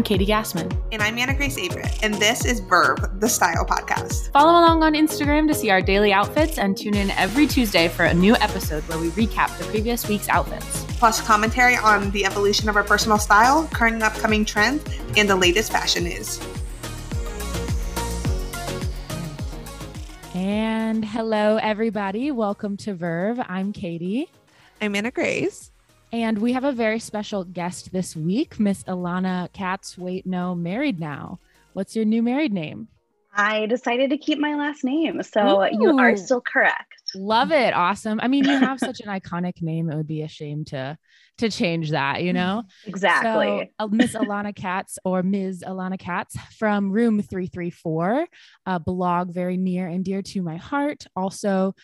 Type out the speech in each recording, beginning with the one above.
I'm Katie Gassmann. And I'm Anna Grace Averett, and this is Verve, the style podcast. Follow along on Instagram to see our daily outfits and tune in every Tuesday for a new episode where we recap the previous week's outfits. Plus, commentary on the evolution of our personal style, current and upcoming trends, and the latest fashion news. And hello, everybody. Welcome to Verve. I'm Katie. I'm Anna Grace. And we have a very special guest this week, Miss Elana Katz. Wait, no, married now. What's your new married name? I decided to keep my last name. So Ooh. you are still correct. Love it. Awesome. I mean, you have such an iconic name. It would be a shame to to change that, you know? Exactly. So, uh, Miss Elana Katz or Ms. Elana Katz from Room 334, a blog very near and dear to my heart. Also,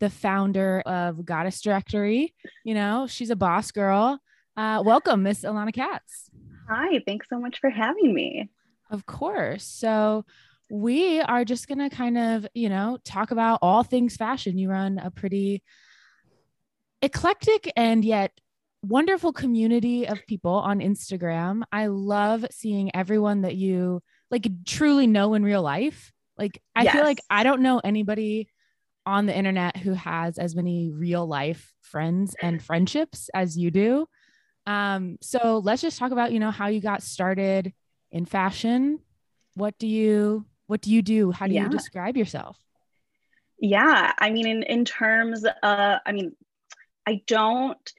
the founder of Goddess Directory. You know, she's a boss girl. Uh, welcome, Miss Elana Katz. Hi, thanks so much for having me. Of course. So, we are just going to kind of, you know, talk about all things fashion. You run a pretty eclectic and yet wonderful community of people on Instagram. I love seeing everyone that you like truly know in real life. Like, I yes. feel like I don't know anybody on the internet who has as many real life friends and friendships as you do. Um, so let's just talk about, you know, how you got started in fashion. What do you what do you do? How do yeah. you describe yourself? Yeah, I mean in in terms uh I mean I don't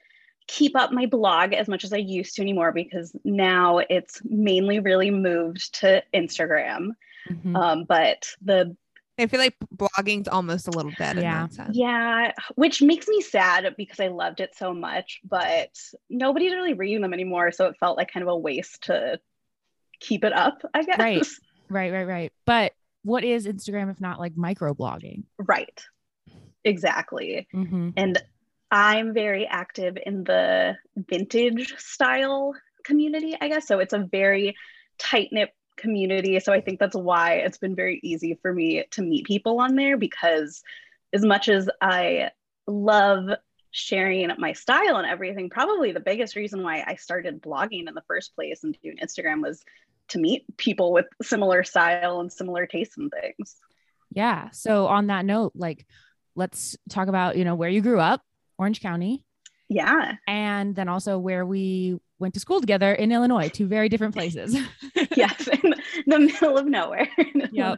keep up my blog as much as I used to anymore because now it's mainly really moved to Instagram. Mm-hmm. Um, but the I feel like blogging's almost a little dead yeah. Yeah, which makes me sad because I loved it so much, but nobody's really reading them anymore. So it felt like kind of a waste to keep it up, I guess. Right, right, right, right. But what is Instagram if not like micro blogging? Right, exactly. Mm-hmm. And I'm very active in the vintage style community, I guess. So it's a very tight knit community. So I think that's why it's been very easy for me to meet people on there because as much as I love sharing my style and everything, probably the biggest reason why I started blogging in the first place and doing Instagram was to meet people with similar style and similar tastes and things. Yeah. So on that note, like let's talk about, you know, where you grew up, Orange County. Yeah. And then also where we went to school together in Illinois, two very different places. yes, in the middle of nowhere. Yeah.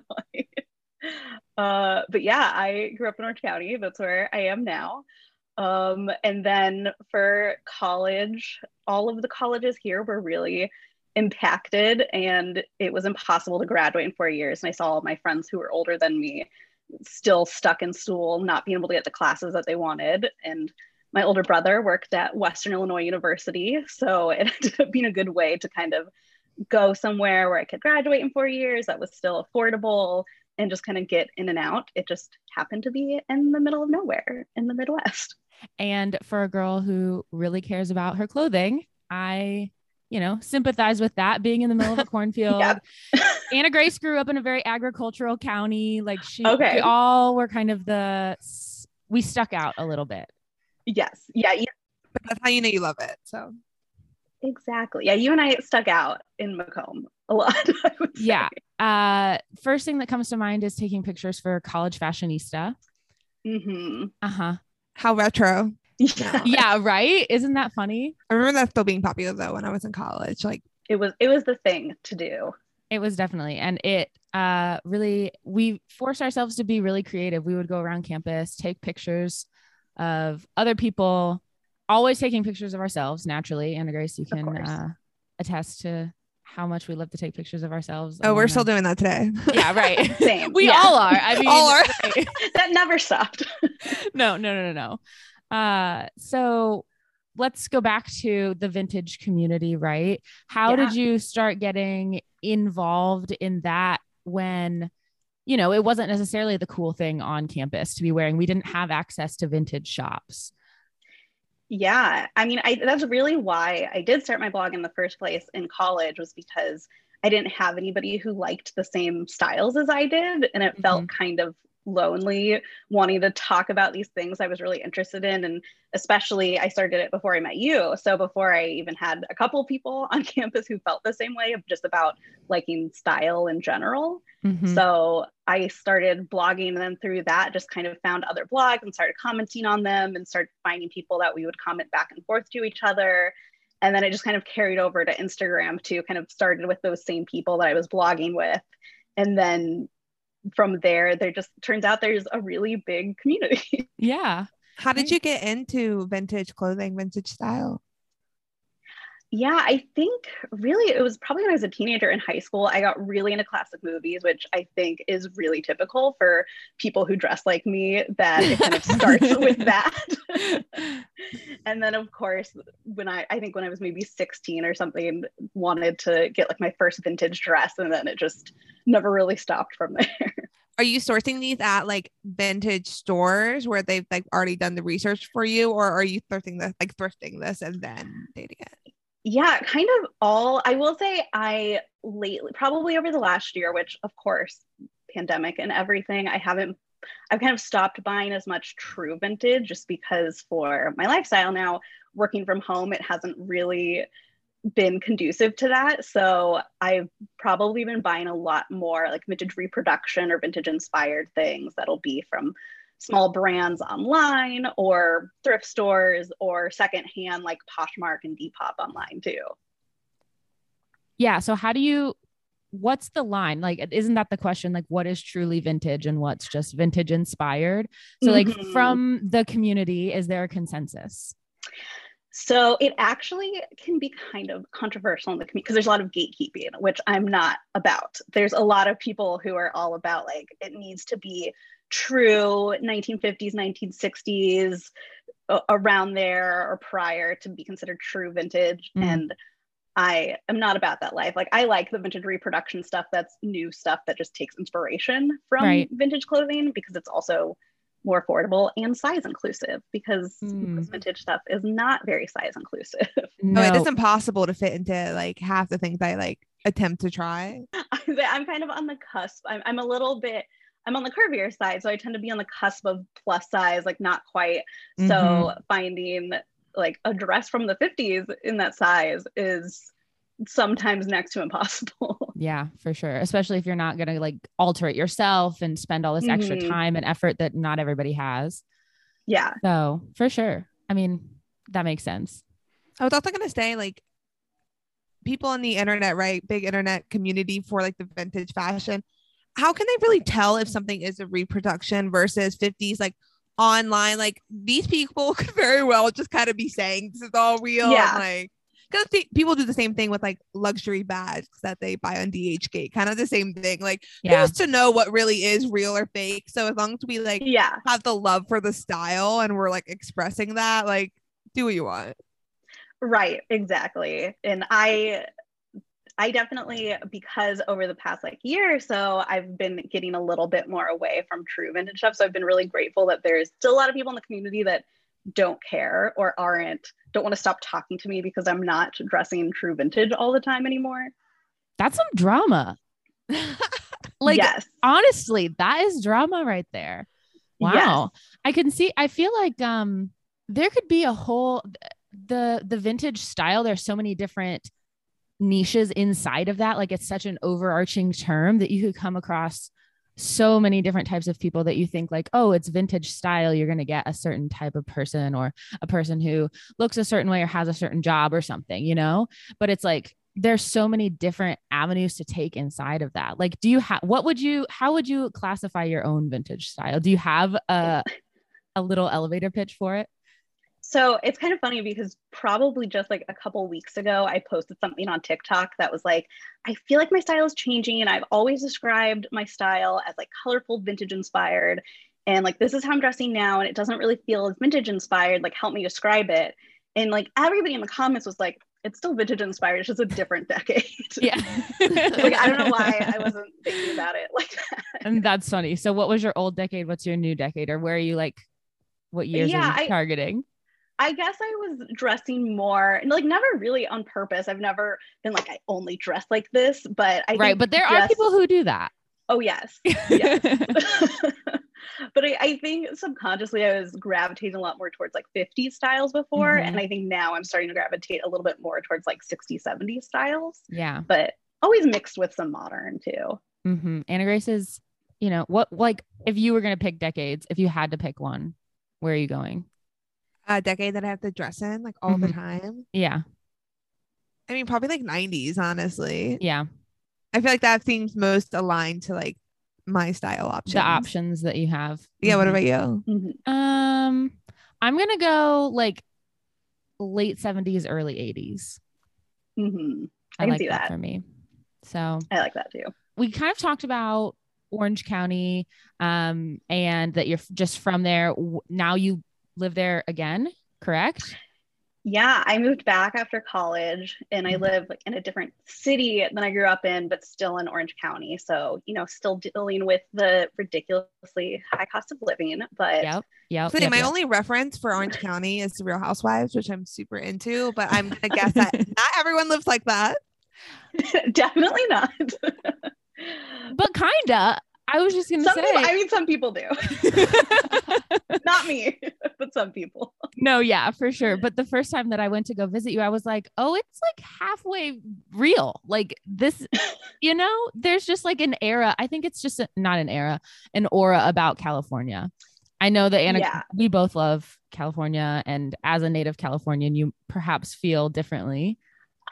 Uh, but yeah, I grew up in Orange County. That's where I am now. Um, and then for college, all of the colleges here were really impacted, and it was impossible to graduate in four years. And I saw all my friends who were older than me still stuck in school, not being able to get the classes that they wanted. And my older brother worked at Western Illinois University. So it ended up being a good way to kind of go somewhere where I could graduate in four years that was still affordable and just kind of get in and out. It just happened to be in the middle of nowhere in the Midwest. And for a girl who really cares about her clothing, I, you know, sympathize with that being in the middle of a cornfield. Anna Grace grew up in a very agricultural county. Like she, okay. we all were kind of the, we stuck out a little bit. Yes. Yeah. yeah. But that's how you know you love it. So exactly. Yeah. You and I stuck out in Macomb a lot. Yeah. Uh, first thing that comes to mind is taking pictures for College Fashionista. Mm-hmm. Uh huh. How retro. Yeah. yeah. Right. Isn't that funny? I remember that still being popular though when I was in college. Like it was. It was the thing to do. It was definitely, and it uh really we forced ourselves to be really creative. We would go around campus, take pictures of other people, always taking pictures of ourselves naturally. Anna Grace, you can uh, attest to how much we love to take pictures of ourselves. Oh, we're still doing that today. Yeah, right. Same. we yeah. all are. I mean, all are. That never stopped. no, no, no, no, no. Uh, so let's go back to the vintage community, right? How yeah. did you start getting involved in that when you know, it wasn't necessarily the cool thing on campus to be wearing. We didn't have access to vintage shops. Yeah. I mean, I, that's really why I did start my blog in the first place in college was because I didn't have anybody who liked the same styles as I did. And it mm-hmm. felt kind of lonely wanting to talk about these things I was really interested in. And especially, I started it before I met you. So before I even had a couple people on campus who felt the same way of just about liking style in general. Mm-hmm. So I started blogging and then through that just kind of found other blogs and started commenting on them and started finding people that we would comment back and forth to each other. And then it just kind of carried over to Instagram too, kind of started with those same people that I was blogging with. And then from there, there just turns out there's a really big community. Yeah. How did you get into vintage clothing, vintage style? Yeah, I think really it was probably when I was a teenager in high school. I got really into classic movies, which I think is really typical for people who dress like me, that it kind of starts with that. and then, of course, when I, I think when I was maybe 16 or something, wanted to get like my first vintage dress, and then it just never really stopped from there. Are you sourcing these at like vintage stores where they've like already done the research for you, or are you thrifting this, like thrifting this and then dating it? Yeah, kind of all. I will say I lately, probably over the last year, which of course, pandemic and everything, I haven't, I've kind of stopped buying as much true vintage just because for my lifestyle now, working from home, it hasn't really been conducive to that. So I've probably been buying a lot more like vintage reproduction or vintage inspired things that'll be from small brands online or thrift stores or secondhand like Poshmark and Depop online too. Yeah. So how do you what's the line? Like isn't that the question? Like what is truly vintage and what's just vintage inspired? So like mm-hmm. from the community, is there a consensus? So it actually can be kind of controversial in the community because there's a lot of gatekeeping, which I'm not about. There's a lot of people who are all about like it needs to be true 1950s 1960s around there or prior to be considered true vintage mm. and i am not about that life like i like the vintage reproduction stuff that's new stuff that just takes inspiration from right. vintage clothing because it's also more affordable and size inclusive because mm. vintage stuff is not very size inclusive. No, oh, it is impossible to fit into like half the things I like attempt to try. I'm kind of on the cusp. I'm, I'm a little bit I'm on the curvier side, so I tend to be on the cusp of plus size, like not quite. Mm-hmm. So finding like a dress from the 50s in that size is sometimes next to impossible. Yeah, for sure. Especially if you're not going to like alter it yourself and spend all this mm-hmm. extra time and effort that not everybody has. Yeah. So, for sure. I mean, that makes sense. I was also going to say like people on the internet, right? Big internet community for like the vintage fashion how can they really tell if something is a reproduction versus 50s like online like these people could very well just kind of be saying this is all real yeah. like because people do the same thing with like luxury bags that they buy on DHgate, kind of the same thing. Like, yeah. to know what really is real or fake. So as long as we like, yeah, have the love for the style and we're like expressing that, like, do what you want. Right, exactly. And I I definitely, because over the past like year or so, I've been getting a little bit more away from true vintage stuff. So I've been really grateful that there's still a lot of people in the community that don't care or aren't, don't want to stop talking to me because I'm not dressing true vintage all the time anymore. That's some drama. like, yes. honestly, that is drama right there. Wow. Yes. I can see, I feel like um there could be a whole the the vintage style. There's so many different niches inside of that. Like it's such an overarching term that you could come across so many different types of people that you think like oh it's vintage style. You're going to get a certain type of person or a person who looks a certain way or has a certain job or something you know? But it's like there's so many different avenues to take inside of that. Like do you have what would you how would you classify your own vintage style? Do you have a a little elevator pitch for it so it's kind of funny because probably just like a couple weeks ago, I posted something on TikTok that was like, I feel like my style is changing. And I've always described my style as like colorful, vintage inspired. And like, this is how I'm dressing now. And it doesn't really feel as vintage inspired. Like, help me describe it. And like, everybody in the comments was like, it's still vintage inspired. It's just a different decade. Yeah. like, I don't know why I wasn't thinking about it like that. And that's funny. So, what was your old decade? What's your new decade? Or where are you like, what years yeah, are you targeting? I guess I was dressing more, like never really on purpose. I've never been like I only dress like this, but I right. But there dress- are people who do that. Oh yes, yes. but I, I, think subconsciously I was gravitating a lot more towards like 50s styles before. Mm-hmm. And I think now I'm starting to gravitate a little bit more towards like 60, 70 styles. Yeah. But always mixed with some modern too. Mm-hmm. Anna Grace is, you know, what like if you were going to pick decades, if you had to pick one, where are you going? A decade that I have to dress in like all mm-hmm. the time. Yeah. I mean, probably like 90s, honestly. Yeah. I feel like that seems most aligned to like my style options. The options that you have. Yeah. Mm-hmm. What about you? Mm-hmm. Um, I'm gonna go like late 70s, early 80s. Mm-hmm. I, I like that, that for me. So I like that too. We kind of talked about Orange County, um, and that you're just from there. Now you live there again, correct? Yeah, I moved back after college and I mm-hmm. live like in a different city than I grew up in, but still in Orange County. So, you know, still dealing with the ridiculously high cost of living. But yep, yep, so yep my yep. only reference for Orange County is the Real Housewives, which I'm super into, but I'm gonna guess that not everyone lives like that. Definitely not. but kinda. I was just gonna some say. People, I mean, some people do. Not me, but some people. No, yeah, for sure. But the first time that I went to go visit you, I was like, oh, it's like halfway real. Like this, you know, there's just like an era. I think it's just a, not an era, an aura about California. I know that Anna, yeah. we both love California, and as a native Californian, you perhaps feel differently.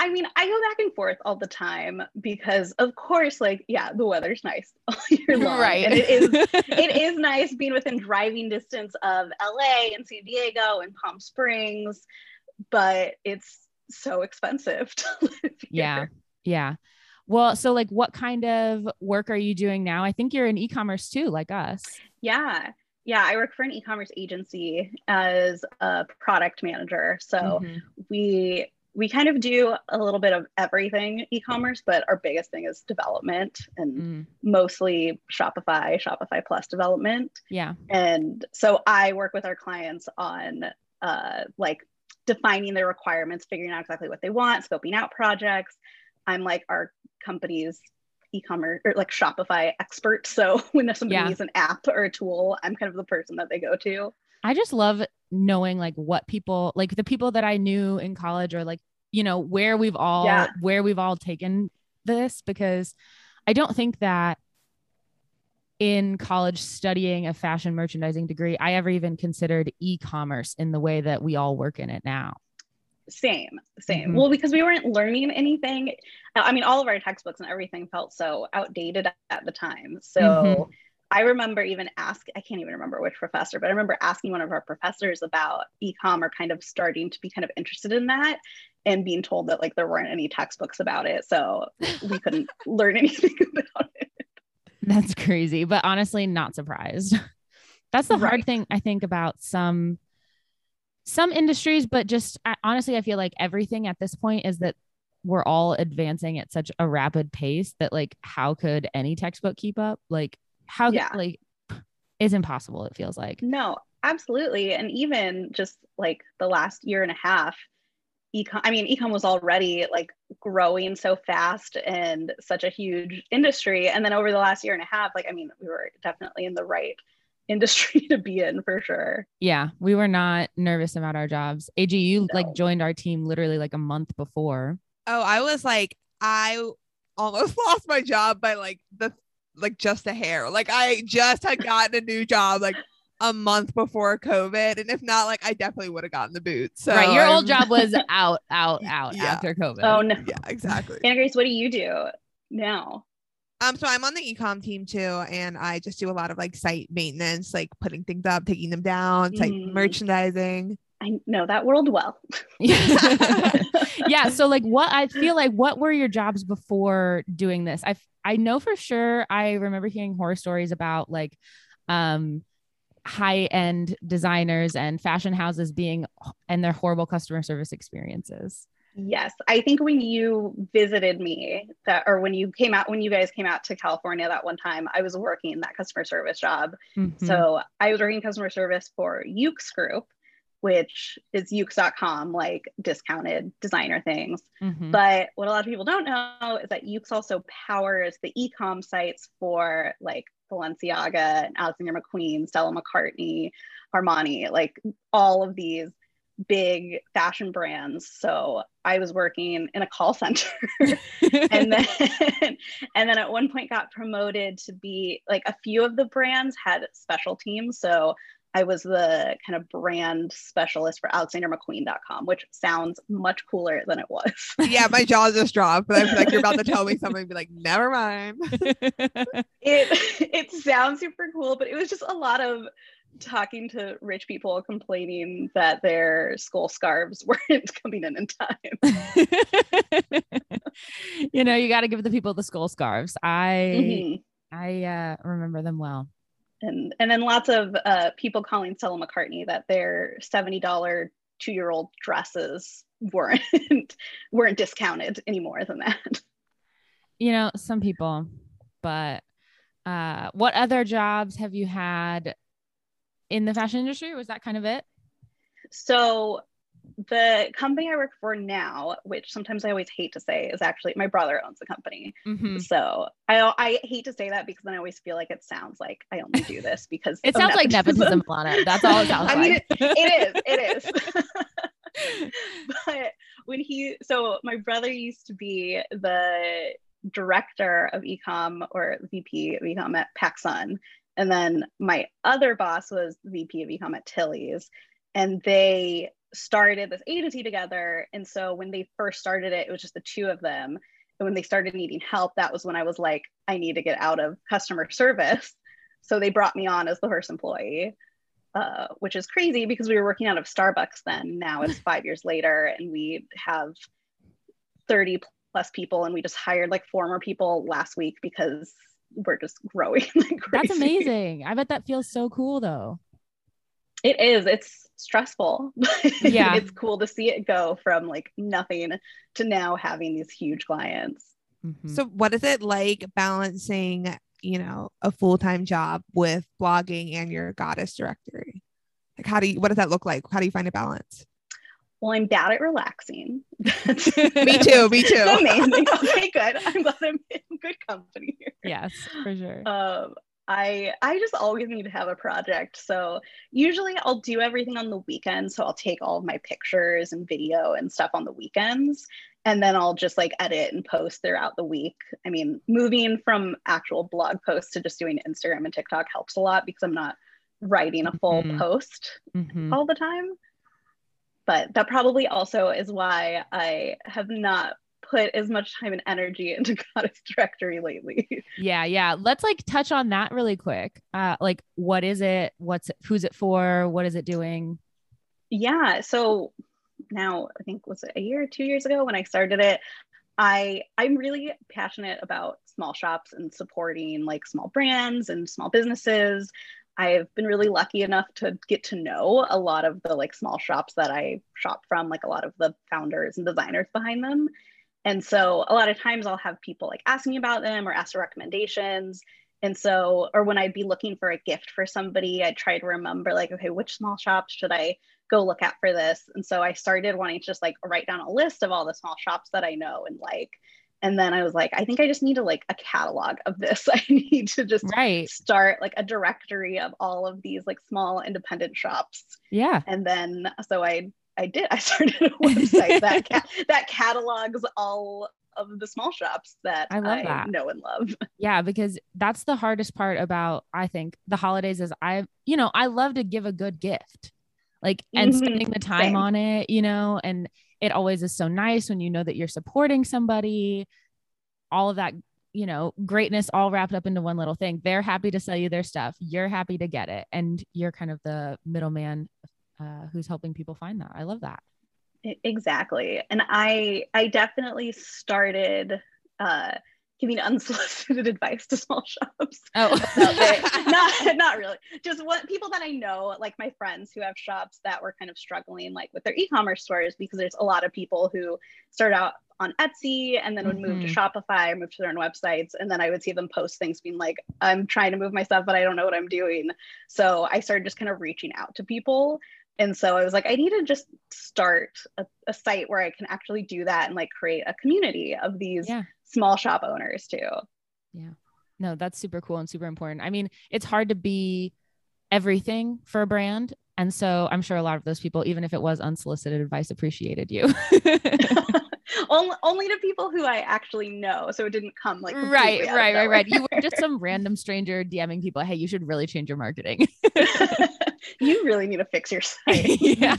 I mean, I go back and forth all the time because, of course, like, yeah, the weather's nice all year long. Right. And it is, it is nice being within driving distance of LA and San Diego and Palm Springs, but it's so expensive to live here. Yeah. Yeah. Well, so like, what kind of work are you doing now? I think you're in e commerce too, like us. Yeah. Yeah, I work for an e-commerce agency as a product manager. So mm-hmm. we we kind of do a little bit of everything e-commerce but our biggest thing is development and mm. mostly shopify shopify plus development. Yeah. And so i work with our clients on uh, like defining their requirements figuring out exactly what they want scoping out projects. I'm like our company's e-commerce or like shopify expert. So when somebody yeah. needs an app or a tool i'm kind of the person that they go to. I just love knowing like what people like the people that I knew in college or like you know where we've all yeah. where we've all taken this because I don't think that in college studying a fashion merchandising degree I ever even considered e-commerce in the way that we all work in it now. Same, same. Mm-hmm. Well, because we weren't learning anything. I mean, all of our textbooks and everything felt so outdated at the time. So mm-hmm I remember even ask I can't even remember which professor, but I remember asking one of our professors about ecom or kind of starting to be kind of interested in that and being told that like there weren't any textbooks about it. So we couldn't learn anything about it. That's crazy, but honestly, not surprised. That's the hard right. thing I think about some some industries, but just I, honestly, I feel like everything at this point is that we're all advancing at such a rapid pace that like how could any textbook keep up? Like how yeah. like is impossible it feels like. No absolutely. And even just like the last year and a half ecom i mean ecom was already like growing so fast and such a huge industry. And then over the last year and a half like i mean we were definitely in the right industry to be in for sure. Yeah we were not nervous about our jobs. Ag you no. like joined our team literally like a month before. Oh i was like i almost lost my job by like the like just a hair. Like I just had gotten a new job like a month before COVID. And if not, like I definitely would have gotten the boots. So right, your I'm... old job was out, out, out yeah. after COVID. Oh no. Yeah, exactly. Anna Grace, what do you do now? Um, so I'm on the ecom team too, and I just do a lot of like site maintenance, like putting things up, taking them down, site mm. merchandising. I know that world well. yeah. So like what I feel like what were your jobs before doing this? I I know for sure I remember hearing horror stories about like um high end designers and fashion houses being and their horrible customer service experiences. Yes, I think when you visited me that or when you came out when you guys came out to California that one time, I was working that customer service job. Mm-hmm. So I was working customer service for YOOX Group, which is yoox.com, like discounted designer things. Mhm. But what a lot of people don't know is that YOOX also powers the e-com sites for like Balenciaga and Alexander McQueen, Stella McCartney, Armani, like all of these big fashion brands. So I was working in a call center and then and then at one point got promoted to be like a few of the brands had special teams. So I was the kind of brand specialist for AlexanderMcQueen.com, which sounds much cooler than it was. yeah, my jaw just dropped, but I feel like you're about to tell me something. Be like, never mind. it it sounds super cool, but it was just a lot of talking to rich people complaining that their skull scarves weren't coming in in time. you know, you got to give the people the skull scarves. I Mhm. I uh, remember them well. And and then lots of uh, people calling Stella McCartney that their seventy dollar two year old dresses weren't weren't discounted any more than that. You know, some people, but uh, what other jobs have you had in the fashion industry? Was that kind of it? So the company I work for now, which sometimes I always hate to say, is actually my brother owns the company. Mhm. So I I hate to say that because then I always feel like it sounds like I only do this because It sounds like nepotism, Lana. That's all it sounds I mean, like. it is. It is. but when he, so my brother used to be the director of ecom or VP of ecom at PacSun. And then my other boss was VP of ecom at Tilly's. And they started this agency together. And so when they first started it, it was just the two of them. And when they started needing help, that was when I was like, I need to get out of customer service. So they brought me on as the first employee uh, which is crazy because we were working out of Starbucks then. Now it's five years later, and we have 30 plus people, and we just hired like four more people last week because we're just growing. like That's amazing. I bet that feels so cool though. It is. It's stressful. but Yeah. it's cool to see it go from like nothing to now having these huge clients. Mhm. So, what is it like balancing, you know, a full time job with blogging and your goddess directory? Like, how do you, what does that look like? How do you find a balance? Well, I'm bad at relaxing. Me too. Me too. That's amazing. Okay, good. I'm glad I'm in good company here. yes, for sure. um i i just always need to have a project. So usually i'll do everything on the weekends so i'll take all of my pictures and video and stuff on the weekends. And then i'll just like edit and post throughout the week. I mean moving from actual blog posts to just doing instagram and tiktok helps a lot because i'm not writing a full Mhm. post Mhm. all the time. But that probably also is why i have not put as much time and energy into goddess directory lately Yeah, yeah. Let's like touch on that really quick. Uh, like, what is it? What's it? Who's it for? What is it doing? yeah so now i think was it a year or two years ago when i started it i i'm really passionate about small shops and supporting like small brands and small businesses i've been really lucky enough to get to know a lot of the like small shops that i shop from like a lot of the founders and designers behind them and so a lot of times i'll have people like ask me about them or ask for recommendations and so or when i'd be looking for a gift for somebody i'd try to remember like okay which small shops should i go look at for this. And so I started wanting to just like write down a list of all the small shops that I know and like. And then I was like, I think I just need to like a catalog of this. I need to just Right. start like a directory of all of these like small independent shops. Yeah. And then so I I did. I started a website that ca- that catalogs all of the small shops that I love that. know and love. Yeah, because that's the hardest part about I think the holidays is I you know, I love to give a good gift. Like and Mhm, spending the time same. on it, you know, and it always is so nice when you know that you're supporting somebody. All of that, you know, greatness all wrapped up into one little thing. They're happy to sell you their stuff. You're happy to get it and you're kind of the middleman uh, who's helping people find that. I love that. Exactly. And I I definitely started uh giving unsolicited advice to small shops. Oh. not not really. Just what people that I know, like my friends who have shops that were kind of struggling like with their e-commerce stores because there's a lot of people who start out on Etsy and then would move to Shopify or move to their own websites. And then I would see them post things being like, I'm trying to move my stuff, but I don't know what I'm doing. So I started just kind of reaching out to people And so I was like, I need to just start a, a site where I can actually do that and like create a community of these Yeah. small shop owners too. Yeah. No, that's super cool and super important. I mean, it's hard to be everything for a brand. And so I'm sure a lot of those people, even if it was unsolicited advice, appreciated you. only, only to people who I actually know. So it didn't come like right, completely out of right, right, right. You were just some random stranger DMing people, hey, you should really change your marketing. you really need to fix your site. yeah.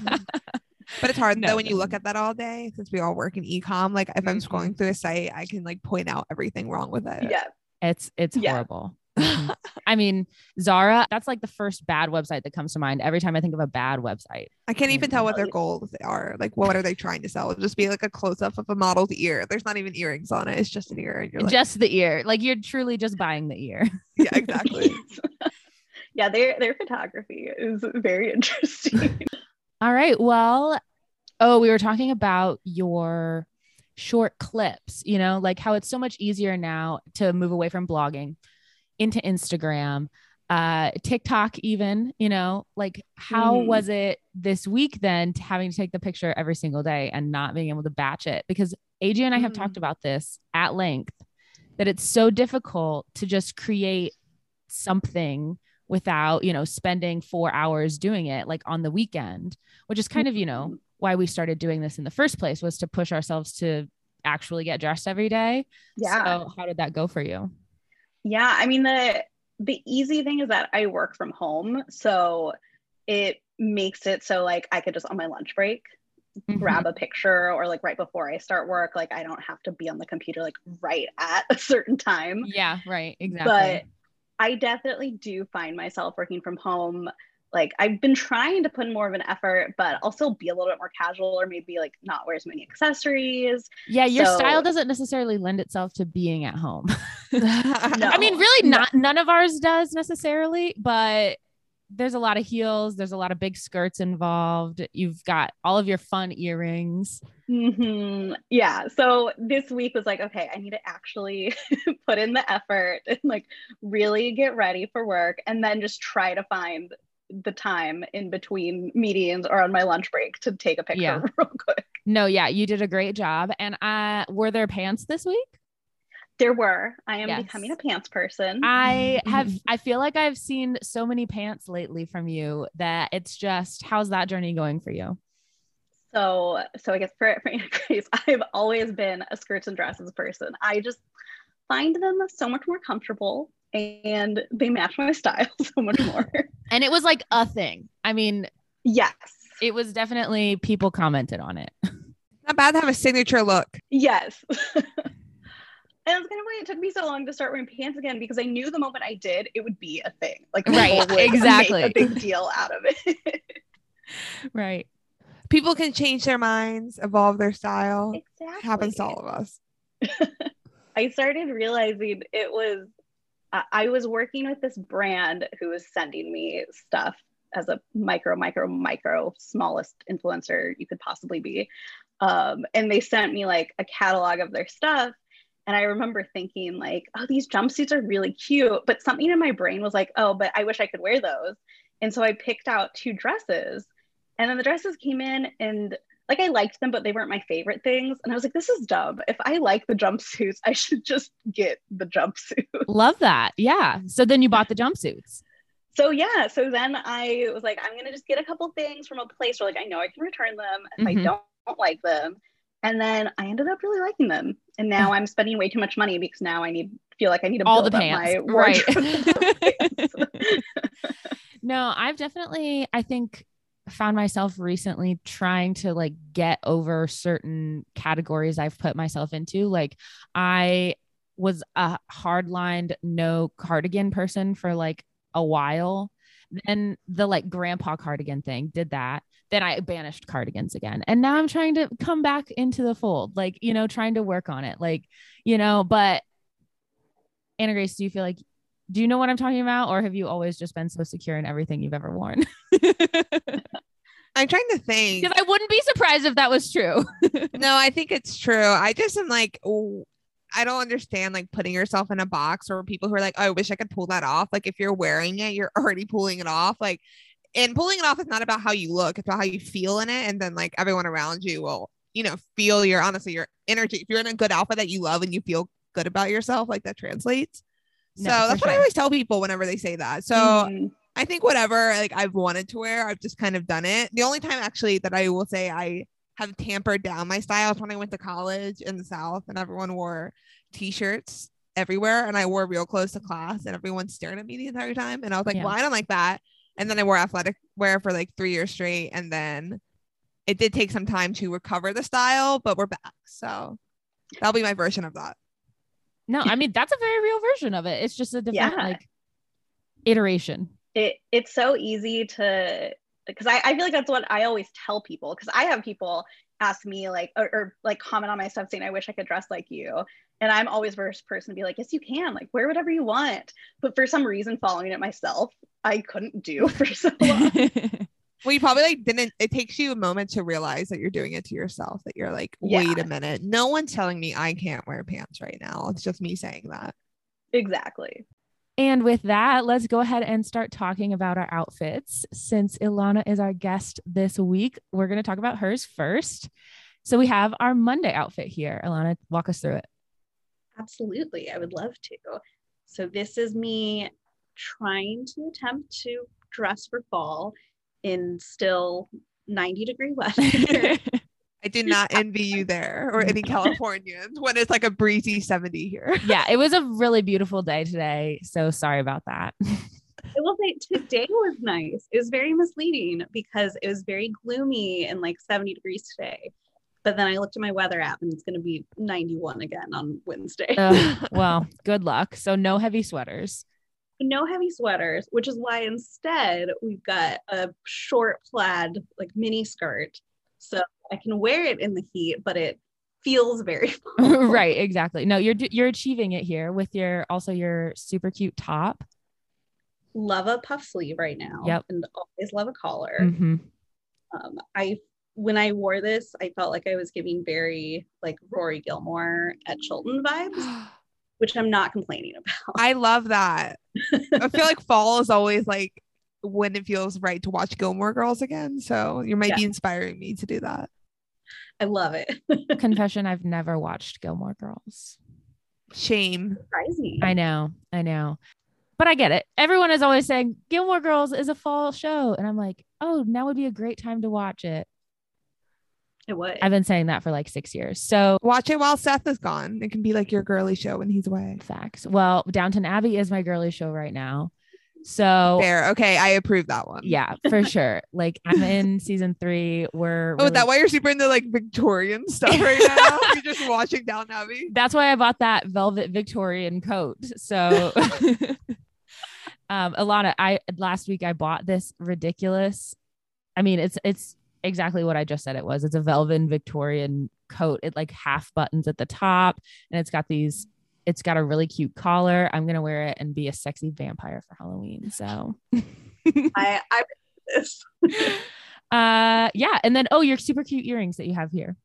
But it's hard No, though when you look at that all day since we all work in ecom. Like if I'm Mhm. scrolling through a site, I can like point out everything wrong with it. yeah. It's it's Yeah. horrible. Mhm. I mean, Zara, that's like the first bad website that comes to mind every time I think of a bad website. I can't even tell what their goals are. Like what are they trying to sell? It'll just be like a close up of a model's ear. There's not even earrings on it. It's just an ear. And you're like, just the ear. Like you're truly just buying the ear. yeah, exactly. yeah, their their photography is very interesting. All right. Well, oh, we were talking about your short clips, you know, like how it's so much easier now to move away from blogging into Instagram, uh, TikTok, even, you know, like how Mhm. was it this week then to having to take the picture every single day and not being able to batch it? Because AJ and I have Mm. talked about this at length that it's so difficult to just create something without, you know, spending four hours doing it like on the weekend, which is kind of, you know, why we started doing this in the first place was to push ourselves to actually get dressed every day. Yeah. So how did that go for you? Yeah, I mean the the easy thing is that I work from home, so it makes it so like I could just on my lunch break Mhm. grab a picture or like right before I start work, like I don't have to be on the computer like right at a certain time. Yeah, right. Exactly. But I definitely do find myself working from home. Like I've been trying to put in more of an effort, but I'll still be a little bit more casual or maybe like not wear as many accessories. yeah, your so- style doesn't necessarily lend itself to being at home. No. I mean, really No. not none of ours does necessarily, but there's a lot of heels, there's a lot of big skirts involved. You've got all of your fun earrings. hmm Yeah. So this week was like, okay, I need to actually put in the effort and like really get ready for work and then just try to find the time in between meetings or on my lunch break to take a picture Yeah. real quick. No, yeah, you did a great job. And uh were there pants this week? There were. I am Yes. becoming a pants person. I mm-hmm. have I feel like I've seen so many pants lately from you that it's just how's that journey going for you? So, so I guess for, for Grace, I've always been a skirts and dresses person. I just find them so much more comfortable and they match my style so much more. And it was like a thing. I mean, yes. it was definitely people commented on it. Not bad to have a signature look. Yes. And that's kind of why it took me so long to start wearing pants again because I knew the moment I did, it would be a thing. Like, Right, people would exactly. make a big deal out of it. Right. People can change their minds, evolve their style. exactly. Happens to all of us. I started realizing it was I- I was working with this brand who was sending me stuff as a micro, micro, micro smallest influencer you could possibly be. Um, and they sent me like a catalog of their stuff. And I remember thinking like, oh, these jumpsuits are really cute. But something in my brain was like, oh, but I wish I could wear those. And so I picked out two dresses. And then the dresses came in and like I liked them, but they weren't my favorite things. And I was like, this is dumb. If I like the jumpsuits, I should just get the jumpsuit. Love that. Yeah. So then you bought the jumpsuits. so yeah, so then I was like, I'm gonna just get a couple things from a place where like I know I can return them if I Mhm. don't, don't like them. And then I ended up really liking them. And now I'm spending way too much money because now I need feel like I need to All the build up pants. my Right. no, I've definitely, I think, found myself recently trying to like get over certain categories I've put myself into. Like, I was a hardlined no cardigan person for like a while. Then the like grandpa cardigan thing did that. Then I banished cardigans again. And now I'm trying to come back into the fold, like, you know, trying to work on it. Like, you know, but Anna Grace, do you feel like do you know what I'm talking about? Or have you always just been so secure in everything you've ever worn? I'm trying to think. Because I wouldn't be surprised if that was true. no, I think it's true. I just am like, oh, I don't understand like putting yourself in a box or people who are like, oh, I wish I could pull that off. Like if you're wearing it, you're already pulling it off. Like and pulling it off is not about how you look, it's about how you feel in it. And then like everyone around you will, you know, feel your honestly your energy. If you're in a good outfit that you love and you feel good about yourself, like that translates. So No, for that's what I always tell people whenever they say that. So Mhm. I think whatever like I've wanted to wear, I've just kind of done it. The only time actually that I will say I have tampered down my style is when I went to college in the South and everyone wore t-shirts everywhere and I wore real clothes to class and everyone stared at me the entire time. And I was like, Yeah. well, I don't like that. And then I wore athletic wear for like three years straight. And then it did take some time to recover the style, but we're back. So that'll be my version of that. No, I mean that's a very real version of it. It's just a different Yeah. like iteration. it it's so easy to because I, I feel like that's what I always tell people because I have people ask me like or, or like comment on my stuff saying I wish I could dress like you and I'm always first person to be like yes you can like wear whatever you want but for some reason following it myself I couldn't do for so long Well, you probably like didn't. It takes you a moment to realize that you're doing it to yourself. That you're like, wait a minute, no one's telling me I can't wear pants right now. It's just me saying that. exactly And with that, let's go ahead and start talking about our outfits. Since Elana is our guest this week, we're going to talk about hers first. So we have our Monday outfit here. Elana, walk us through it. Absolutely. I would love to. So, this is me trying to attempt to dress for fall in still 90 degree weather. I did not envy you there or any Californians when it's like a breezy 70 here. yeah, it was a really beautiful day today. So sorry about that. I will say today was nice. It was very misleading because it was very gloomy and like 70 degrees today. But then I looked at my weather app and it's going to be 91 again on Wednesday. Ugh, well, good luck. So no heavy sweaters. no heavy sweaters, which is why instead we've got a short plaid, like mini skirt. So I can wear it in the heat, but it feels very right, exactly. No, you're you're achieving it here with your also your super cute top. Love a puff sleeve right now. Yep. And always love a collar. Mhm. Um, I when I wore this, I felt like I was giving very like Rory Gilmore at Chilton vibes, which I'm not complaining about. I love that. I feel like fall is always like when it feels right to watch Gilmore Girls again. So you might be inspiring me to do that. I love it. Confession, I've never watched Gilmore Girls. Shame. Surprising. I know, I know. But I get it. Everyone is always saying Gilmore Girls is a fall show. And I'm like, oh, now would be a great time to watch it. It would. I've been saying that for like six years. So Watch it while Seth is gone. It can be like your girly show when he's away. facts. Well, Downton Abbey is my girly show right now. So Fair. Okay. I approve that one. yeah, for sure. Like I'm in season three. We're Oh, is that why you're super into like Victorian stuff right now? you're just watching Downton Abbey. that's why I bought that velvet Victorian coat. So um Elana, I last week I bought this ridiculous. I mean, it's it's exactly what I just said it was. It's a velvet Victorian coat. It like half buttons at the top and it's got these it's got a really cute collar. I'm gonna wear it and be a sexy vampire for Halloween. So I, I this. uh yeah. And then oh your super cute earrings that you have here.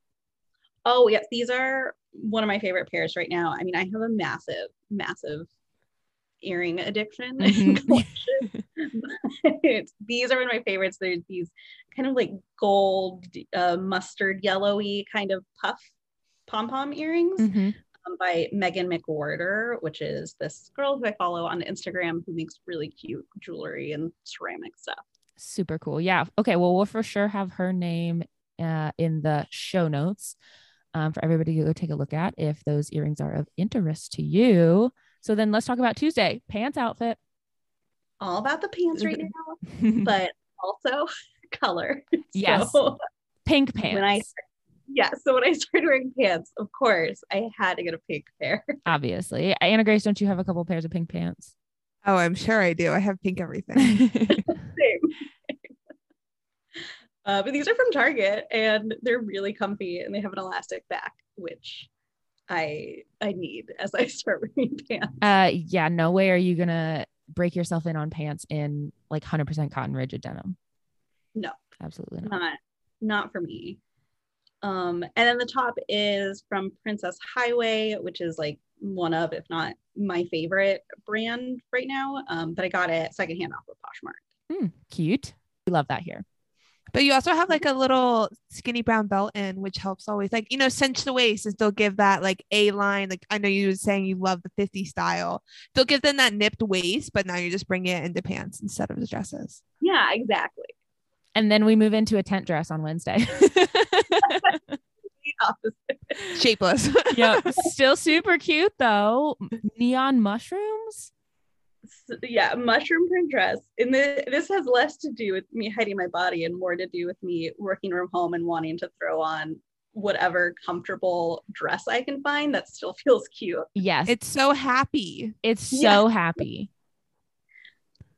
Oh, yes. These are one of my favorite pairs right now. I mean, I have a massive, massive earring addiction. Mhm. these are one of my favorites. They're these kind of like gold, uh, mustard yellowy kind of puff pom pom earrings Mhm. Um, by Megan McWhorter, which is this girl who I follow on Instagram who makes really cute jewelry and ceramic stuff. Super cool. Yeah. Okay. Well, we'll for sure have her name uh, in the show notes um, for everybody to go take a look at if those earrings are of interest to you. So then let's talk about Tuesday pants outfit. All about the pants right now, but also color. Yes. So, Pink pants. when I yeah, so when I started wearing pants, of course, I had to get a pink pair. obviously. Anna Grace, don't you have a couple pairs of pink pants? Oh, I'm sure I do. I have pink everything. Same. Uh, but these are from Target and they're really comfy and they have an elastic back, which I I need as I start wearing pants. uh, yeah. No way are you going to break yourself in on pants in like 100% cotton rigid denim. No. Absolutely not. Not not for me. Um, and then the top is from Princess Highway, which is like one of, if not my favorite brand right now. Um, but I got it secondhand off of Poshmark. Hmm, cute. We love that here. But you also have like a little skinny brown belt in, which helps always like, you know, cinch the waist and still give that like A line. Like I know you were saying you love the 50 style. They'll give them that nipped waist, but now you just bring it into pants instead of the dresses. Yeah, exactly. And then we move into a tent dress on Wednesday. Shapeless. yep. Still super cute though. Neon mushrooms. Yeah, mushroom print dress. And the, this has less to do with me hiding my body and more to do with me working from home and wanting to throw on whatever comfortable dress I can find that still feels cute. Yes. It's so happy. It's so yeah. happy.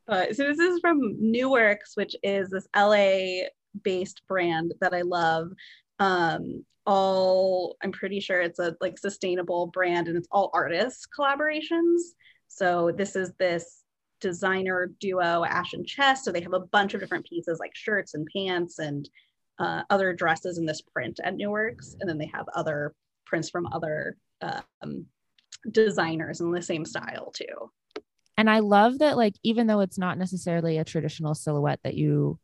Uh, so this is from Nooworks, which is this LA based brand that I love. Um, all I'm pretty sure it's a like sustainable brand and it's all artists collaborations. So this is this designer duo Ash and Chess. So they have a bunch of different pieces like shirts and pants and uh, other dresses in this print at Nooworks, and then they have other prints from other um, designers in the same style too. And I love that, like, even though it's not necessarily a traditional silhouette that you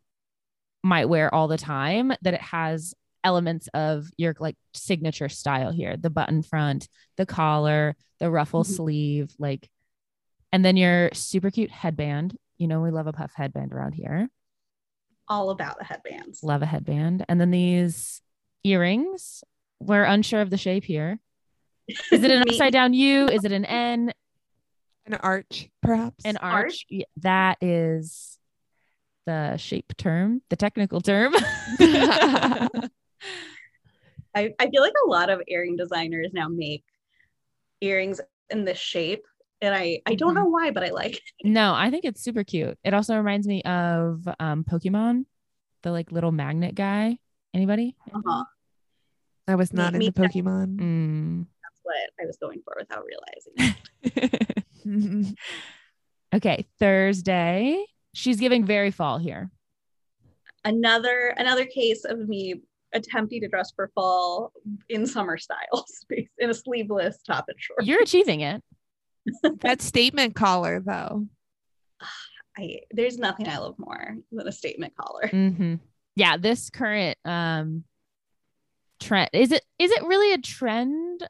might wear all the time, that it has elements of your like signature style here the button front, the collar, the ruffle mm-hmm. sleeve, like, and then your super cute headband. You know, we love a puff headband around here. All about the headbands. Love a headband. And then these earrings. We're unsure of the shape here. Is it an upside down U? Is it an N? An arch, perhaps. An arch. arch? Yeah, that is the shape term, the technical term. I, I feel like a lot of earring designers now make earrings in this shape. And I, I don't mm-hmm. know why, but I like it. No, I think it's super cute. It also reminds me of um, Pokemon, the like little magnet guy. Anybody? Uh-huh. I was not me, into me Pokemon. Mm. That's what I was going for without realizing. okay, Thursday. She's giving very fall here. Another another case of me attempting to dress for fall in summer styles in a sleeveless top and shorts. You're achieving it. that statement collar though. I there's nothing I love more than a statement collar. Mm-hmm. Yeah, this current um trend is it is it really a trend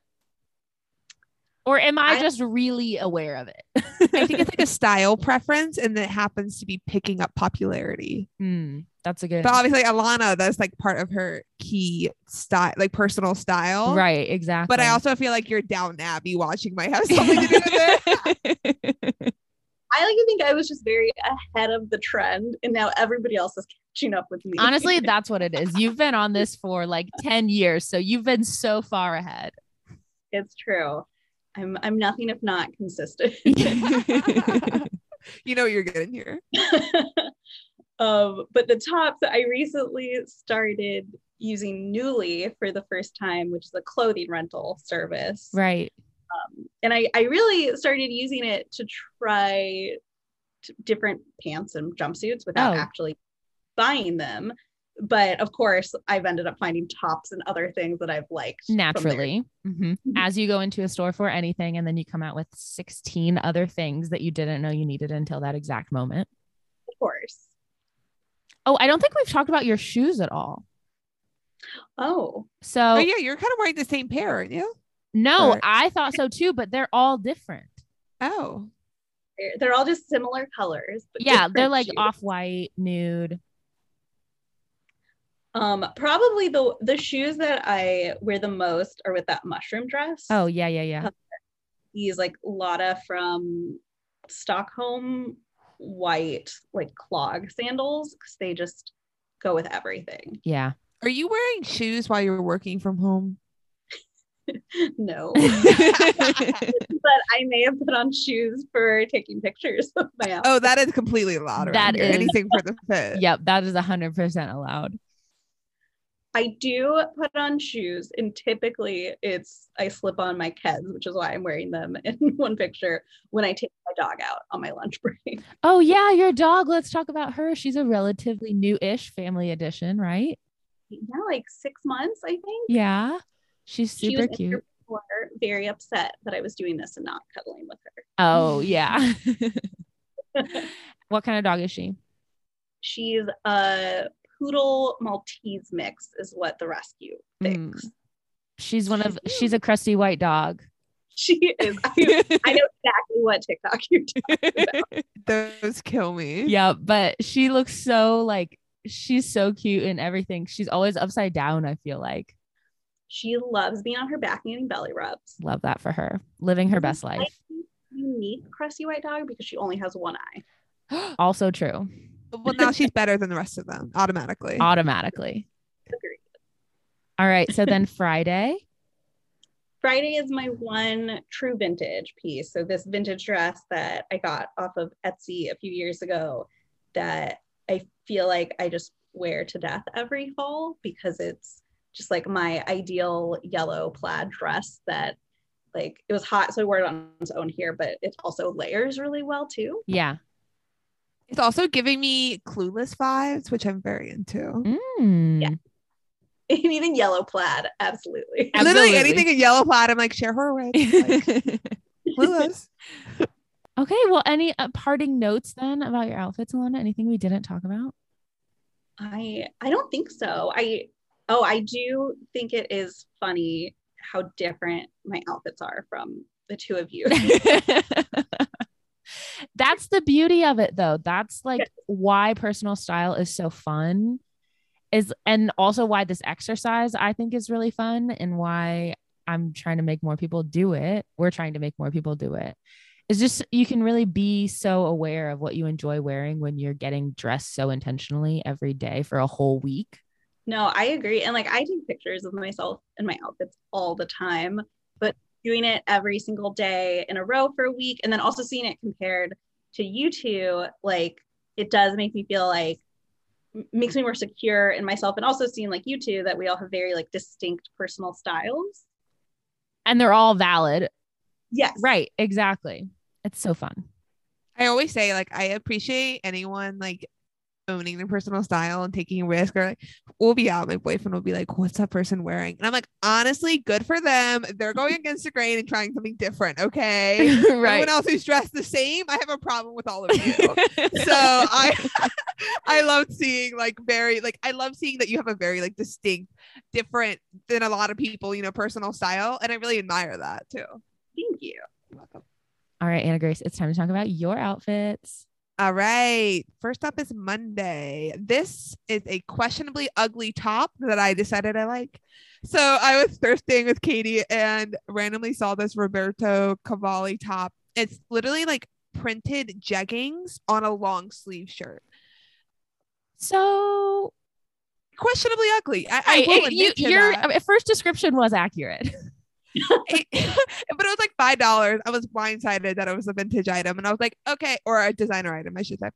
or am I, I just really aware of it? I think it's like a style preference and it happens to be picking up popularity. Mm, that's a good. But obviously, Elana, that's like part of her key style, like personal style. Right, exactly. But I also feel like your Downton Abbey watching might have something to do with it. I like to think I was just very ahead of the trend and now everybody else is catching up with me. Honestly, that's what it is. You've been on this for like 10 years, so you've been so far ahead. It's true. I'm I'm nothing if not consistent. you know what you're getting here. um, but the tops I recently started using Nuuly for the first time, which is a clothing rental service. Right. Um, and I, I really started using it to try t- different pants and jumpsuits without oh. actually buying them but of course i've ended up finding tops and other things that i've liked naturally. Mm-hmm. mm-hmm. as you go into a store for anything and then you come out with 16 other things that you didn't know you needed until that exact moment. Of course. Oh i don't think we've talked about your shoes at all. Oh. So oh yeah you're kind of wearing the same pair aren't you? No or... i thought so too but they're all different. Oh. They're, they're all just similar colors yeah they're like off-white nude um, probably the the shoes that I wear the most are with that mushroom dress. Oh yeah, yeah, yeah. these like Lotta from Stockholm white like clog sandals because they just go with everything. Yeah. Are you wearing shoes while you're working from home? no. but I may have put on shoes for taking pictures of my outfit. Oh, that is completely allowed. That is anything for the fit. Yep, that is hundred percent allowed. I do put on shoes, and typically it's I slip on my Keds, which is why I'm wearing them in one picture when I take my dog out on my lunch break. Oh yeah, your dog. Let's talk about her. She's a relatively new-ish family addition, right? Yeah, like six months, I think. Yeah, she's super she cute. Before, very upset that I was doing this and not cuddling with her. Oh yeah. what kind of dog is she? She's a poodle Maltese mix, is what the rescue thinks. Mm. She's one of she's a crusty white dog. She is. I, I know exactly what TikTok you're talking about. Those kill me. Yeah, but she looks so like she's so cute and everything. She's always upside down, I feel like. She loves being on her back and getting belly rubs. Love that for her. Living her best life. Unique crusty white dog because she only has one eye. also true. Well, now she's better than the rest of them automatically. Automatically. Agreed. All right. So then Friday. Friday is my one true vintage piece. So this vintage dress that I got off of Etsy a few years ago that I feel like I just wear to death every fall because it's just like my ideal yellow plaid dress that like it was hot so I wore it on its own here but it also layers really well too. Yeah. It's also giving me clueless vibes, which I'm very into. Mm. Yeah. Anything in yellow plaid, absolutely. Absolutely. Literally anything in yellow plaid, I'm like, share her with. Like, clueless. okay. Well, any uh, parting notes then about your outfits, Elana? Anything we didn't talk about? I I don't think so. I oh I do think it is funny how different my outfits are from the two of you. That's the beauty of it though. That's like why personal style is so fun. Is and also why this exercise I think is really fun and why I'm trying to make more people do it. We're trying to make more people do it. It's just you can really be so aware of what you enjoy wearing when you're getting dressed so intentionally every day for a whole week. No, I agree. And like I take pictures of myself and my outfits all the time, but doing it every single day in a row for a week and then also seeing it compared to you two, like it does make me feel like makes me more secure in myself and also seeing like you two that we all have very like distinct personal styles. And they're all valid. Yes. Right. Exactly. It's so fun. I always say, like, I appreciate anyone like owning their personal style and taking a risk. Or like, we'll be out, my boyfriend will be like, "What's that person wearing?" And I'm like, honestly, good for them. They're going against the grain and trying something different. Okay, right Everyone else who's dressed the same, I have a problem with all of you. so I, I love seeing like very like I love seeing that you have a very like distinct, different than a lot of people, you know, personal style, and I really admire that too. Thank you. You're welcome. All right, Anna Grace, it's time to talk about your outfits. All right. First up is Monday. This is a questionably ugly top that I decided I like. So I was thrifting with Katie and randomly saw this Roberto Cavalli top. It's literally like printed jeggings on a long sleeve shirt. So Questionably ugly. I, I will it- you- your that. first description was accurate. It- but it was like five dollars. I was blindsided that it was a vintage item, and I was like, okay, or a designer item, I should say.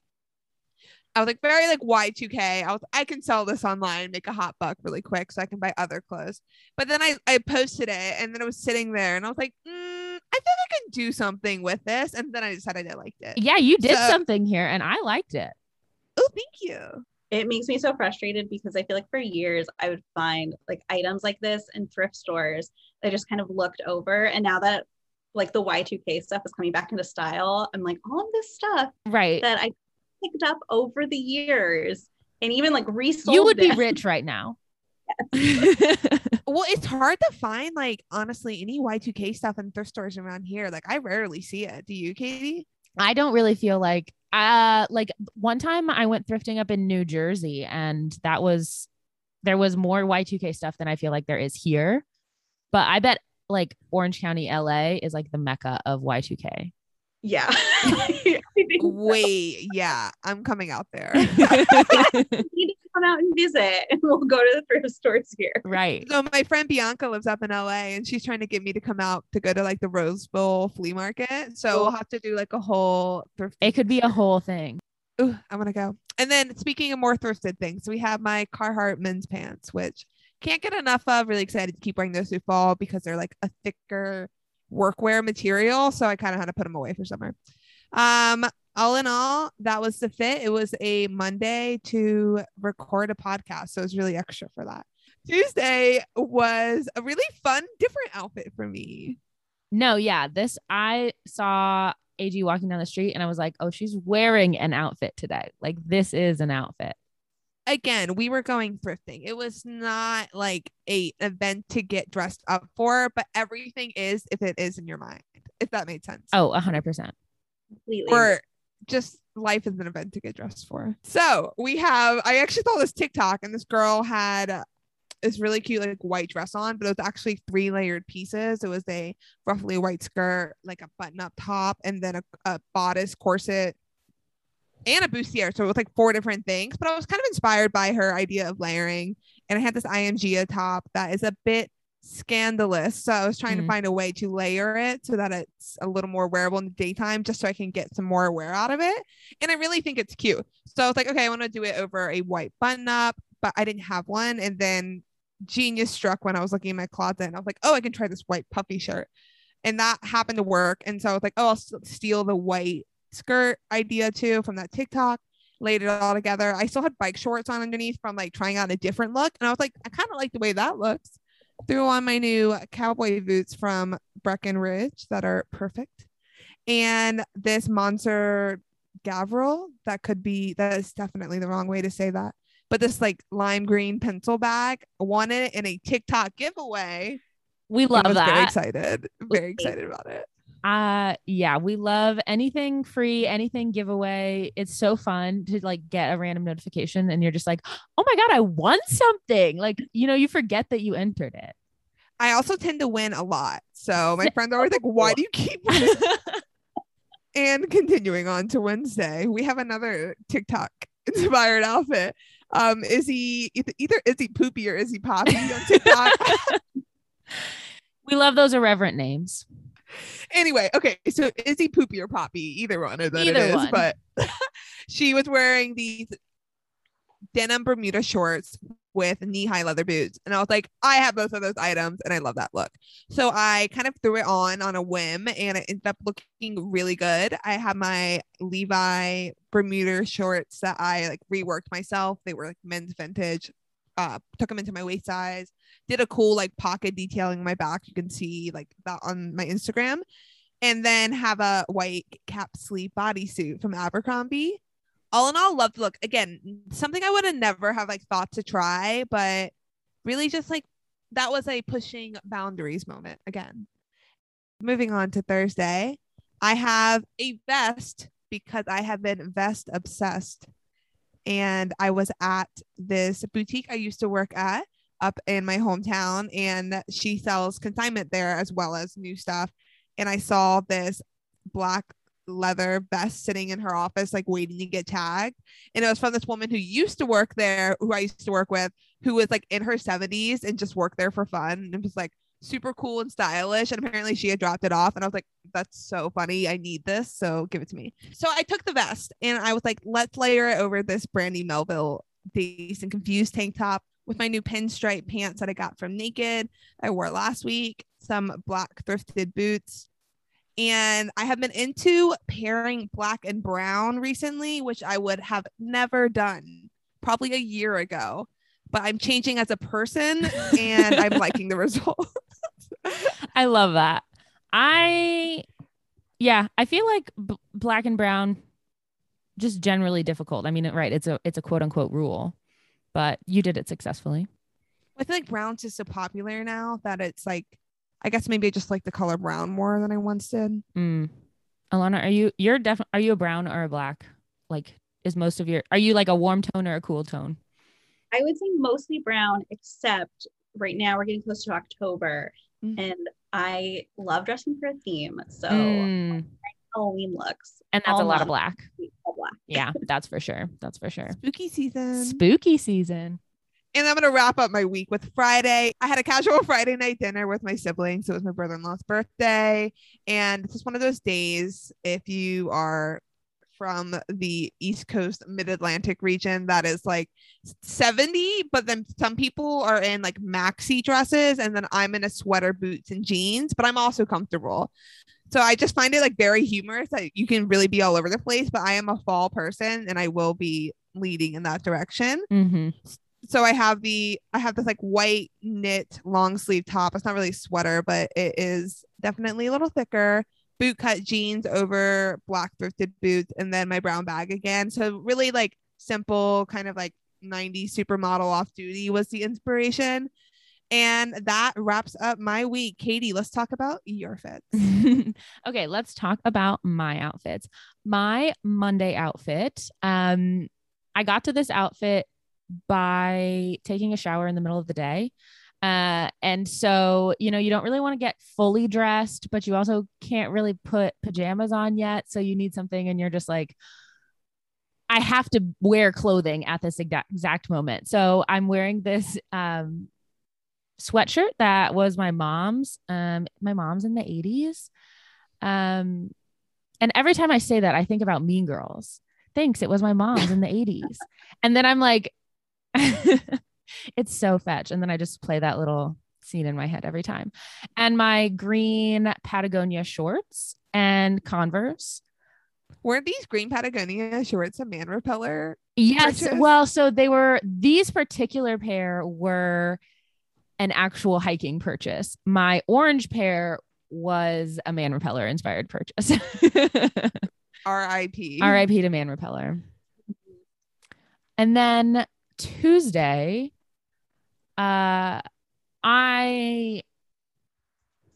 I was like very like Y2K. I was I can sell this online, make a hot buck really quick, so I can buy other clothes. But then I I posted it, and then it was sitting there, and I was like, mm, I think I can do something with this, and then I decided I liked it. Yeah, you did So- something here and I liked it. Oh, thank you. It makes me so frustrated because I feel like for years I would find like items like this in thrift stores that I just kind of looked over. And now that like the Y2K stuff is coming back into style, I'm like, all of this stuff Right. that I picked up over the years and even like resold. You would be rich right now. Well, it's hard to find like honestly any Y2K stuff in thrift stores around here. Like I rarely see it. Do you, Katie? I don't really feel like uh like one time I went thrifting up in New Jersey and that was there was more Y2K stuff than I feel like there is here. But I bet like Orange County, LA is like the mecca of Y2K. Yeah. I think so. Wait, yeah, I'm coming out there. You need to come out and visit and we'll go to the thrift stores here. right. So my friend Bianca lives up in LA and she's trying to get me to come out to go to like the Rose Bowl flea market. So we'll have to do like a whole thrift. It could be a whole thing. Ooh, I want to go. And then speaking of more thrifted things, we have my Carhartt men's pants, which can't get enough of. Really excited to keep wearing those through fall because they're like a thicker workwear material. So I kind of had to put them away for summer. Um, all in all, that was the fit. It was a Monday to record a podcast. So it was really extra for that. Tuesday was a really fun, different outfit for me. No, yeah. This I saw AG walking down the street and I was like, oh, she's wearing an outfit today. Like this is an outfit. Again, we were going thrifting. It was not like a event to get dressed up for, but everything is if it is in your mind, if that made sense. Oh, hundred percent. Completely. Or just life is an event to get dressed for. So we have, I actually saw this TikTok and this girl had this really cute like white dress on, but it was actually three layered pieces. It was a roughly white skirt, like a button up top, and then a, a bodice corset and a bustier. So it was like four different things. But I was kind of inspired by her idea of layering. And I had this IMG top that is a bit scandalous. So I was trying Mm. to find a way to layer it so that it's a little more wearable in the daytime, just so I can get some more wear out of it. And I really think it's cute. So I was like, okay, I want to do it over a white button up, but I didn't have one. And then genius struck when I was looking in my closet and I was like, oh, I can try this white puffy shirt. And that happened to work. And so I was like, oh, I'll steal the white skirt idea too from that TikTok, laid it all together. I still had bike shorts on underneath from like trying out a different look. And I was like, I kind of like the way that looks. Threw on my new cowboy boots from Breckenridge that are perfect. And this Mansur Gavriel that could be, that is definitely the wrong way to say that. But this like lime green pencil bag won it in a TikTok giveaway. We love I was very that. excited. Very excited about it. Uh yeah, we love anything free, anything giveaway. It's so fun to like get a random notification and you're just like, "Oh my god, I won something." Like, you know, you forget that you entered it. I also tend to win a lot. So my friends are always like, why do you keep and continuing on to Wednesday, we have another TikTok inspired outfit. Um, is he either, is he poopy or is he poppy on TikTok? we love those irreverent names. Anyway, okay, so is he poopy or poppy? Either one of Either it is. one. But she was wearing these denim Bermuda shorts with knee-high leather boots, and I was like, I have both of those items, and I love that look. So I kind of threw it on on a whim, and it ended up looking really good. I have my Levi Bermuda shorts that I like reworked myself. They were like men's vintage. Uh, took them into my waist size did a cool like pocket detailing my back. You can see like that on my Instagram. And then have a white cap sleeve bodysuit from Abercrombie. All in all, loved look. Again, something I would have never have like thought to try, but really just like that was a pushing boundaries moment again. Moving on to Thursday, I have a vest because I have been vest obsessed. And I was at this boutique I used to work at up in my hometown and she sells consignment there as well as new stuff. And i saw this black leather vest sitting in her office like waiting to get tagged. And it was from this woman who used to work there who i used to work with who was like in her 70s and just worked there for fun and it was like super cool and stylish. And apparently she had dropped it off. And i was like that's so funny i need this so give it to me so i took the vest and i was like let's layer it over this brandy melville dazed and confused tank top with my new pinstripe pants that I got from Naked. I wore last week, some black thrifted boots. And I have been into pairing black and brown recently, which I would have never done probably a year ago. But I'm changing as a person and I'm liking the result. I love that. I yeah, I feel like b- black and brown just generally difficult. I mean, right, it's a it's a quote unquote rule, but you did it successfully. I feel like brown's just so popular now that it's like, I guess maybe I just like the color brown more than I once did. Mm. Elana, are you you're definitely are you a brown or a black? Like is most of your are you like a warm tone or a cool tone? I would say mostly brown, except right now we're getting close to October Mhm. and I love dressing for a theme. So Mm. Halloween looks. And that's a lot of black. black. Yeah, that's for sure. That's for sure. Spooky season. Spooky season. And I'm gonna wrap up my week with Friday. I had a casual Friday night dinner with my siblings. It was my brother-in-law's birthday, and it's just one of those days. If you are from the East Coast Mid-Atlantic region, that is like 70, but then some people are in like maxi dresses, and then I'm in a sweater, boots, and jeans, but I'm also comfortable. So I just find it like very humorous that you can really be all over the place, but I am a fall person and I will be leading in that direction Mm-hmm. so I have the I have this like white knit long sleeve top. It's not really a sweater, but it is definitely a little thicker. Bootcut jeans over black thrifted boots and then my brown bag again. So really like simple kind of like 90s supermodel off duty was the inspiration. And that wraps up my week. Katie, let's talk about your fits. okay, let's talk about my outfits. My Monday outfit. Um, I got to this outfit by taking a shower in the middle of the day. Uh, and so, you know, you don't really want to get fully dressed, but you also can't really put pajamas on yet. So you need something, and you're just like, I have to wear clothing at this exact, exact moment. So I'm wearing this um, sweatshirt that was my mom's. Um, my mom's in the 80s. Um, and every time I say that, I think about Mean Girls. Thanks, it was my mom's in the 80s. And then I'm like, it's so fetch. And then I just play that little scene in my head every time. And my green Patagonia shorts and Converse. Were these green Patagonia shorts a man repeller? Yes. Purchase? Well, so they were, these particular pair were an actual hiking purchase. My orange pair was a man repeller inspired purchase. RIP. RIP to man repeller. And then Tuesday, uh, I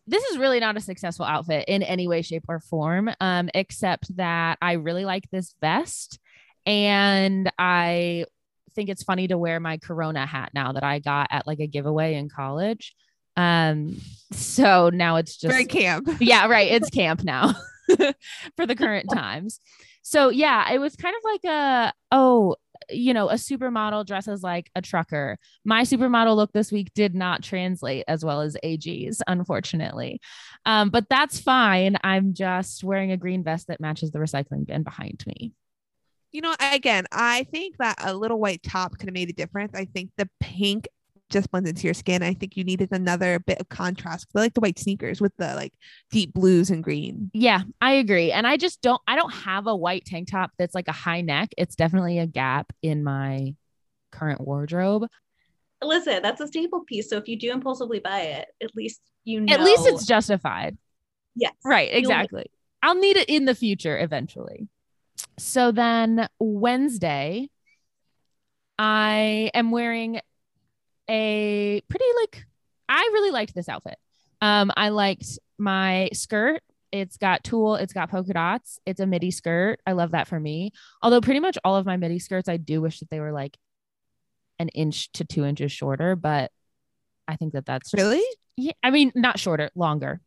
this is really not a successful outfit in any way, shape, or form, um, except that I really like this vest and I think it's funny to wear my Corona hat now that I got at like a giveaway in college. Um, so now it's just very camp. Yeah, right. It's camp now for the current times. So yeah, it was kind of like a oh, you know, a supermodel dresses like a trucker. My supermodel look this week did not translate as well as AG's, unfortunately. Um, but that's fine. I'm just wearing a green vest that matches the recycling bin behind me you know, again, I think that a little white top could have made a difference. I think the pink just blends into your skin. I think you needed another bit of contrast. I like the white sneakers with the like deep blues and green. Yeah, I agree. And I just don't I don't have a white tank top that's like a high neck. It's definitely a gap in my current wardrobe. Listen, that's a staple piece. So if you do impulsively buy it, at least you know At least it's justified. Yes. Right, exactly. I'll need it in the future eventually. So then Wednesday, I am wearing a pretty like I really liked this outfit. Um, I liked my skirt. It's got tulle, it's got polka dots, it's a midi skirt. I love that for me. Although pretty much all of my midi skirts, I do wish that they were like an inch to two inches shorter, but I think that that's just, really. Yeah, I mean, not shorter, longer.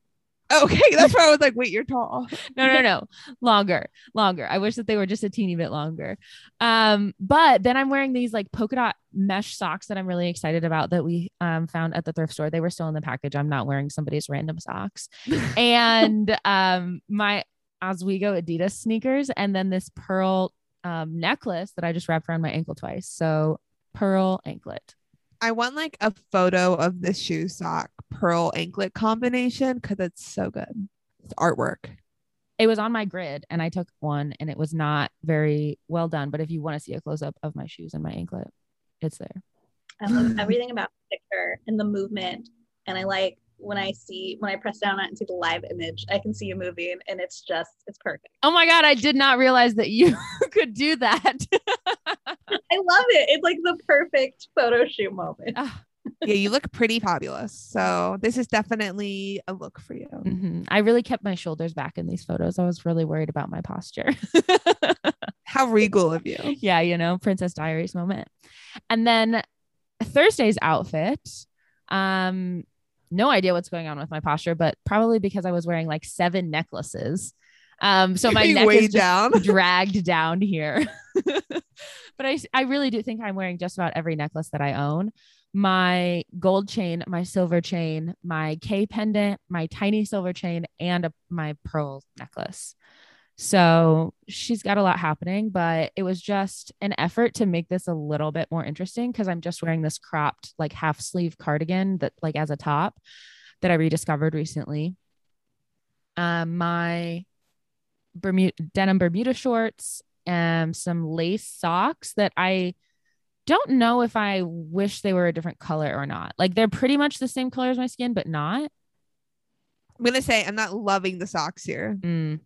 Okay, that's why I was like, wait, you're tall. no, no, no. Longer, longer. I wish that they were just a teeny bit longer. Um, but then I'm wearing these like polka dot mesh socks that I'm really excited about that we um found at the thrift store. They were still in the package. I'm not wearing somebody's random socks. and um my Ozweego Adidas sneakers, and then this pearl um necklace that I just wrapped around my ankle twice. So pearl anklet. I want like a photo of the shoe sock pearl anklet combination because it's so good. It's artwork. It was on my grid and I took one and it was not very well done. But if you want to see a close up of my shoes and my anklet, it's there. I love everything about the picture and the movement. And I like when I see when I press down on it and see the live image, I can see you moving and it's just it's perfect. Oh my god, I did not realize that you could do that. I love it. It's like the perfect photo shoot moment. Ah, yeah, you look pretty fabulous. So this is definitely a look for you. Mm-hmm. I really kept my shoulders back in these photos. I was really worried about my posture. How regal of you. Yeah, you know, Princess Diaries moment. And then Thursday's outfit. Um, no idea what's going on with my posture, but probably because I was wearing like seven necklaces. Um, so my neck is down. dragged down here. but I, I really do think I'm wearing just about every necklace that I own my gold chain, my silver chain, my K pendant, my tiny silver chain, and a, my pearl necklace. So she's got a lot happening, but it was just an effort to make this a little bit more interesting because I'm just wearing this cropped, like half sleeve cardigan that, like, as a top that I rediscovered recently. Um, my Bermuda denim Bermuda shorts, and some lace socks that I don't know if I wish they were a different color or not. Like they're pretty much the same color as my skin, but not. I'm gonna say I'm not loving the socks here. Mm.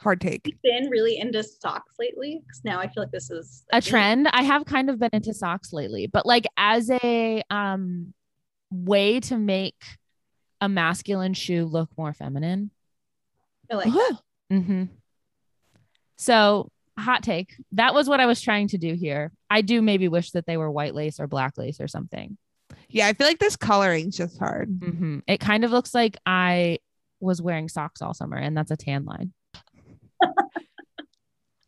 Hard take. I've been really into socks lately because now I feel like this is a trend. I have kind of been into socks lately, but like as a um way to make a masculine shoe look more feminine. I like that. Mm-hmm. So hot take. That was what I was trying to do here. I do maybe wish that they were white lace or black lace or something. Yeah, I feel like this coloring's just hard. Mm-hmm. It kind of looks like I was wearing socks all summer, and that's a tan line.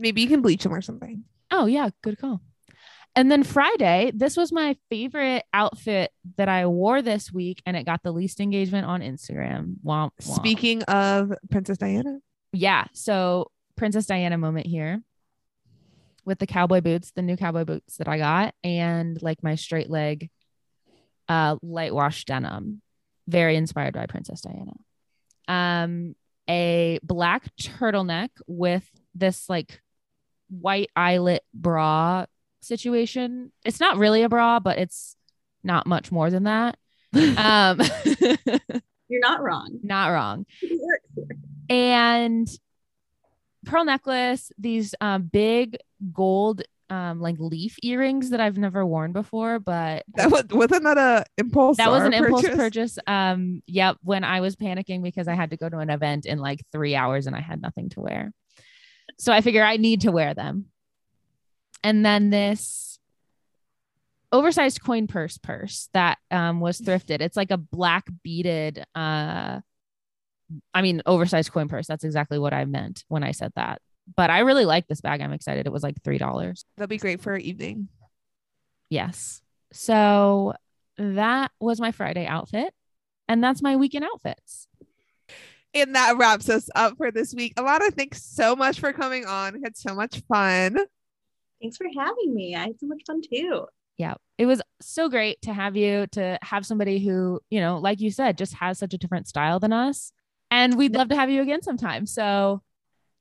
Maybe you can bleach them or something. Oh yeah, good call. And then Friday, this was my favorite outfit that I wore this week, and it got the least engagement on Instagram. Womp, womp. Speaking of Princess Diana, yeah. So Princess Diana moment here with the cowboy boots, the new cowboy boots that I got, and like my straight leg, uh, light wash denim, very inspired by Princess Diana. Um, a black turtleneck with this like white eyelet bra situation. It's not really a bra, but it's not much more than that. um, You're not wrong. not wrong. And pearl necklace, these um, big gold um, like leaf earrings that I've never worn before, but that was wasn't that a impulse? that was an purchase? impulse purchase. Um, yep, when I was panicking because I had to go to an event in like three hours and I had nothing to wear. So I figure I need to wear them. And then this oversized coin purse purse that um, was thrifted. It's like a black beaded uh I mean oversized coin purse. That's exactly what I meant when I said that. But I really like this bag. I'm excited. It was like three dollars. That'll be great for our evening. Yes. So that was my Friday outfit. And that's my weekend outfits. And that wraps us up for this week. Elana, thanks so much for coming on. We had so much fun. Thanks for having me. I had so much fun too. Yeah. It was so great to have you, to have somebody who, you know, like you said, just has such a different style than us. And we'd love to have you again sometime. So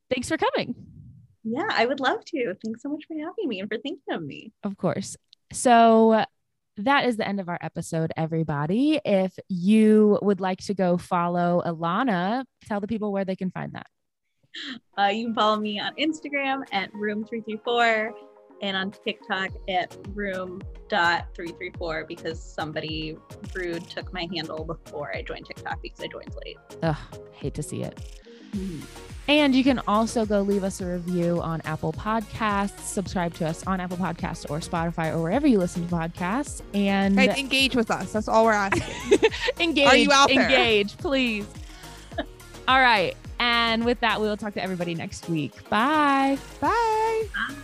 thanks for coming. Yeah, I would love to. Thanks so much for having me and for thinking of me. Of course. So that is the end of our episode, everybody. If you would like to go follow Elana, tell the people where they can find that. Uh, you can follow me on Instagram at room334 and on TikTok at room.334 because somebody rude took my handle before I joined TikTok because I joined late. Ugh, hate to see it. And you can also go leave us a review on Apple Podcasts, subscribe to us on Apple Podcasts or Spotify or wherever you listen to podcasts. And Guys, engage with us. That's all we're asking. engage. Are you out there? Engage, please. all right. And with that, we will talk to everybody next week. Bye. Bye. Bye.